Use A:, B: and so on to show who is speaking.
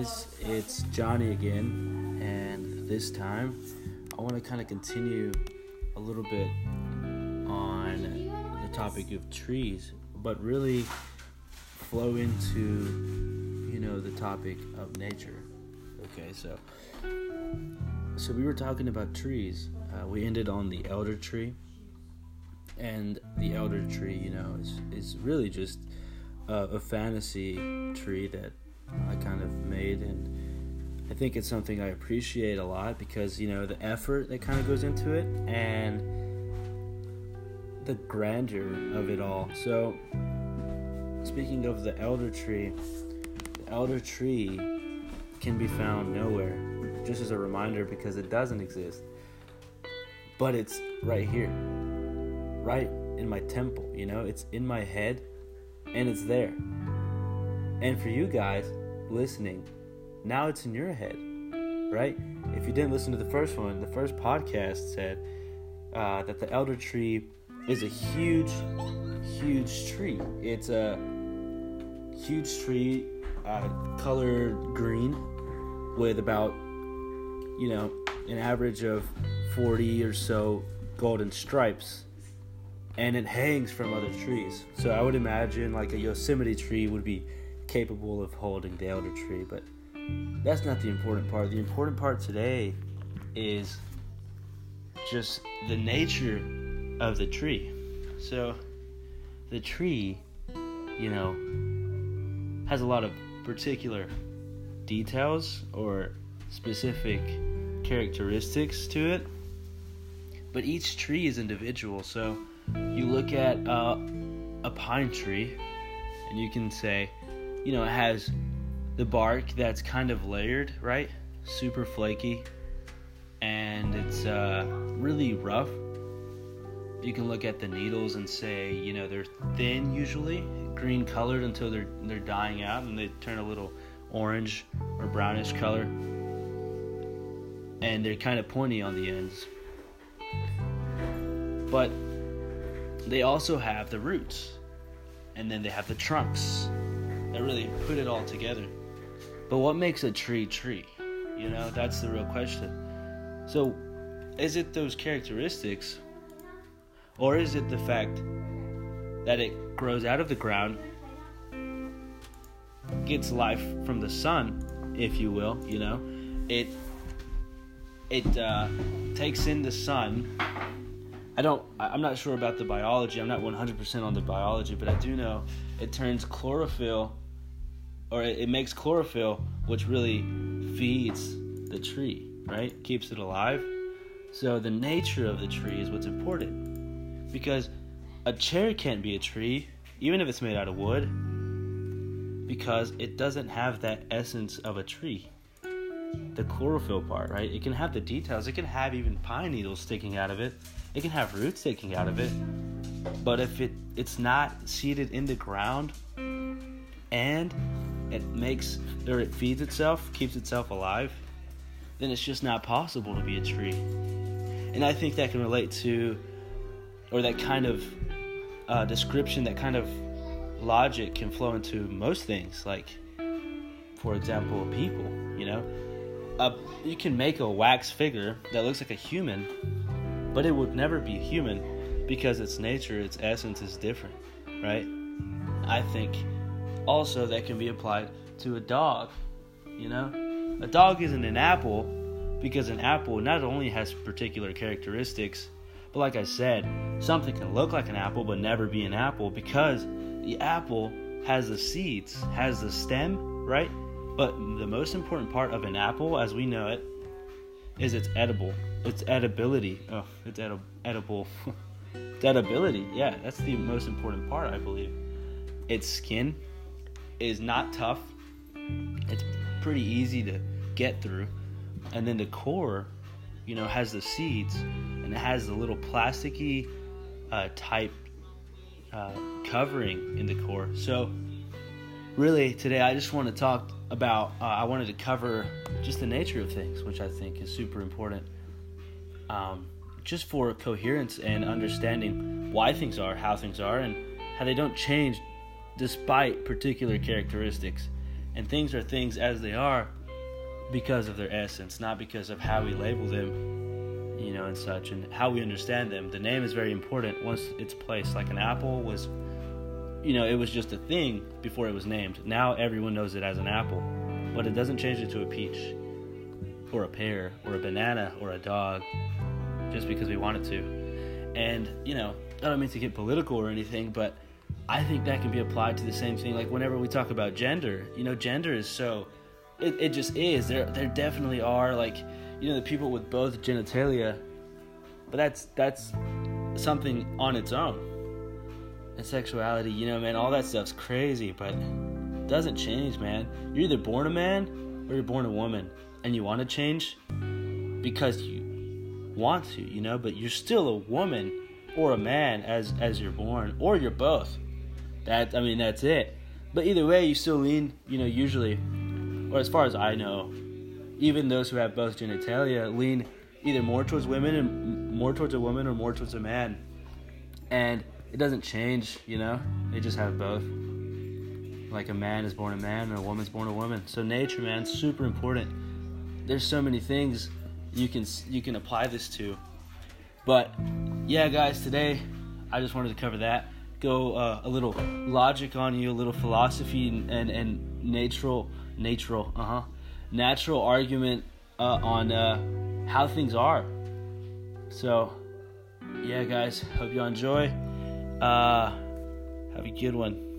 A: guys, it's Johnny again, and this time I want to kind of continue a little bit on the topic of trees, but really flow into you know the topic of nature. Okay, so so we were talking about trees. Uh, we ended on the elder tree, and the elder tree, you know, is is really just uh, a fantasy tree that kind of made, and I think it's something I appreciate a lot because you know the effort that kind of goes into it and the grandeur of it all. So, speaking of the elder tree, the elder tree can be found nowhere. Just as a reminder, because it doesn't exist, but it's right here, right in my temple. You know, it's in my head, and it's there. And for you guys, listening, now it's in your head, right? If you didn't listen to the first one, the first podcast said uh, that the elder tree is a huge, huge tree. It's a huge tree, uh, colored green, with about, you know, an average of 40 or so golden stripes. And it hangs from other trees. So I would imagine like a Yosemite tree would be capable of holding the elder tree, but that's not the important part. The important part today is just the nature of the tree. So, the tree, you know, has a lot of particular details or specific characteristics to it, but each tree is individual. So, you look at uh, a pine tree and you can say, you know, it has the bark that's kind of layered, right? Super flaky, and it's uh, really rough. You can look at the needles and say, you know, they're thin usually, green colored until they're they're dying out and they turn a little orange or brownish color, and they're kind of pointy on the ends. But they also have the roots, and then they have the trunks that really put it all together. But what makes a tree tree? You know, that's the real question. So, is it those characteristics, or is it the fact that it grows out of the ground, gets life from the sun, if you will? You know, it it uh, takes in the sun. I don't. I'm not sure about the biology. I'm not 100% on the biology, but I do know it turns chlorophyll or it, makes chlorophyll, which really feeds the tree, right? Keeps it alive. So the nature of the tree is what's important. Because a chair can't be a tree, even if it's made out of wood, because it doesn't have that essence of a tree. The chlorophyll part, right? It can have the details, it can have even pine needles sticking out of it, it can have roots sticking out of it. But if it, it's not seated in the ground and it makes or it feeds itself, keeps itself alive, then it's just not possible to be a tree. And I think that can relate to, or that kind of uh, description, that kind of logic can flow into most things. Like, for example, people. You know, uh, you can make a wax figure that looks like a human, but it would never be human because its nature, its essence is different, right? I think also that can be applied to a dog. You know, a dog isn't an apple because an apple not only has particular characteristics, but like I said, something can look like an apple but never be an apple because the apple has the seeds, has the stem, right? But the most important part of an apple, as we know it, is its edible, its edibility. Oh, it's edib- edible. its edibility. Yeah, that's the most important part, I believe. Its skin, is not tough. It's pretty easy to get through. And then the core, you know, has the seeds and it has the little plasticky uh, type uh, covering in the core. So, really, today I just want to talk about, uh, I wanted to cover just the nature of things, which I think is super important. Um, just for coherence and understanding why things are, how things are, and how they don't change despite particular characteristics. And things are things as they are because of their essence, not because of how we label them, you know, and such, and how we understand them. The name is very important once it's placed. Like an apple was, you know, it was just a thing before it was named. Now everyone knows it as an apple, but it doesn't change it to a peach, or a pear, or a banana, or a dog, just because we want it to. And, you know, I don't mean to get political or anything, but I think that can be applied to the same thing. Like whenever we talk about gender, you know, gender is so it, it just is. There there definitely are like you know the people with both genitalia, but that's that's something on its own. And sexuality, you know, man, all that stuff's crazy, but it doesn't change, man. You're either born a man or you're born a woman, and you want to change because you want to, you know, but you're still a woman or a man as as you're born, or you're both. That I mean, that's it. But either way, you still lean, you know, usually or as far as I know, even those who have both genitalia lean either more towards women and more towards a woman or more towards a man. And it doesn't change, you know? They just have both. Like a man is born a man and a woman's born a woman. So nature, man, super important. There's so many things you can you can apply this to. But yeah, guys, today I just wanted to cover that. Go uh, a little logic on you, a little philosophy and and, natural natural, uh huh, natural argument uh, on uh, how things are. So, yeah, guys, hope y'all enjoy. Uh, have a good one.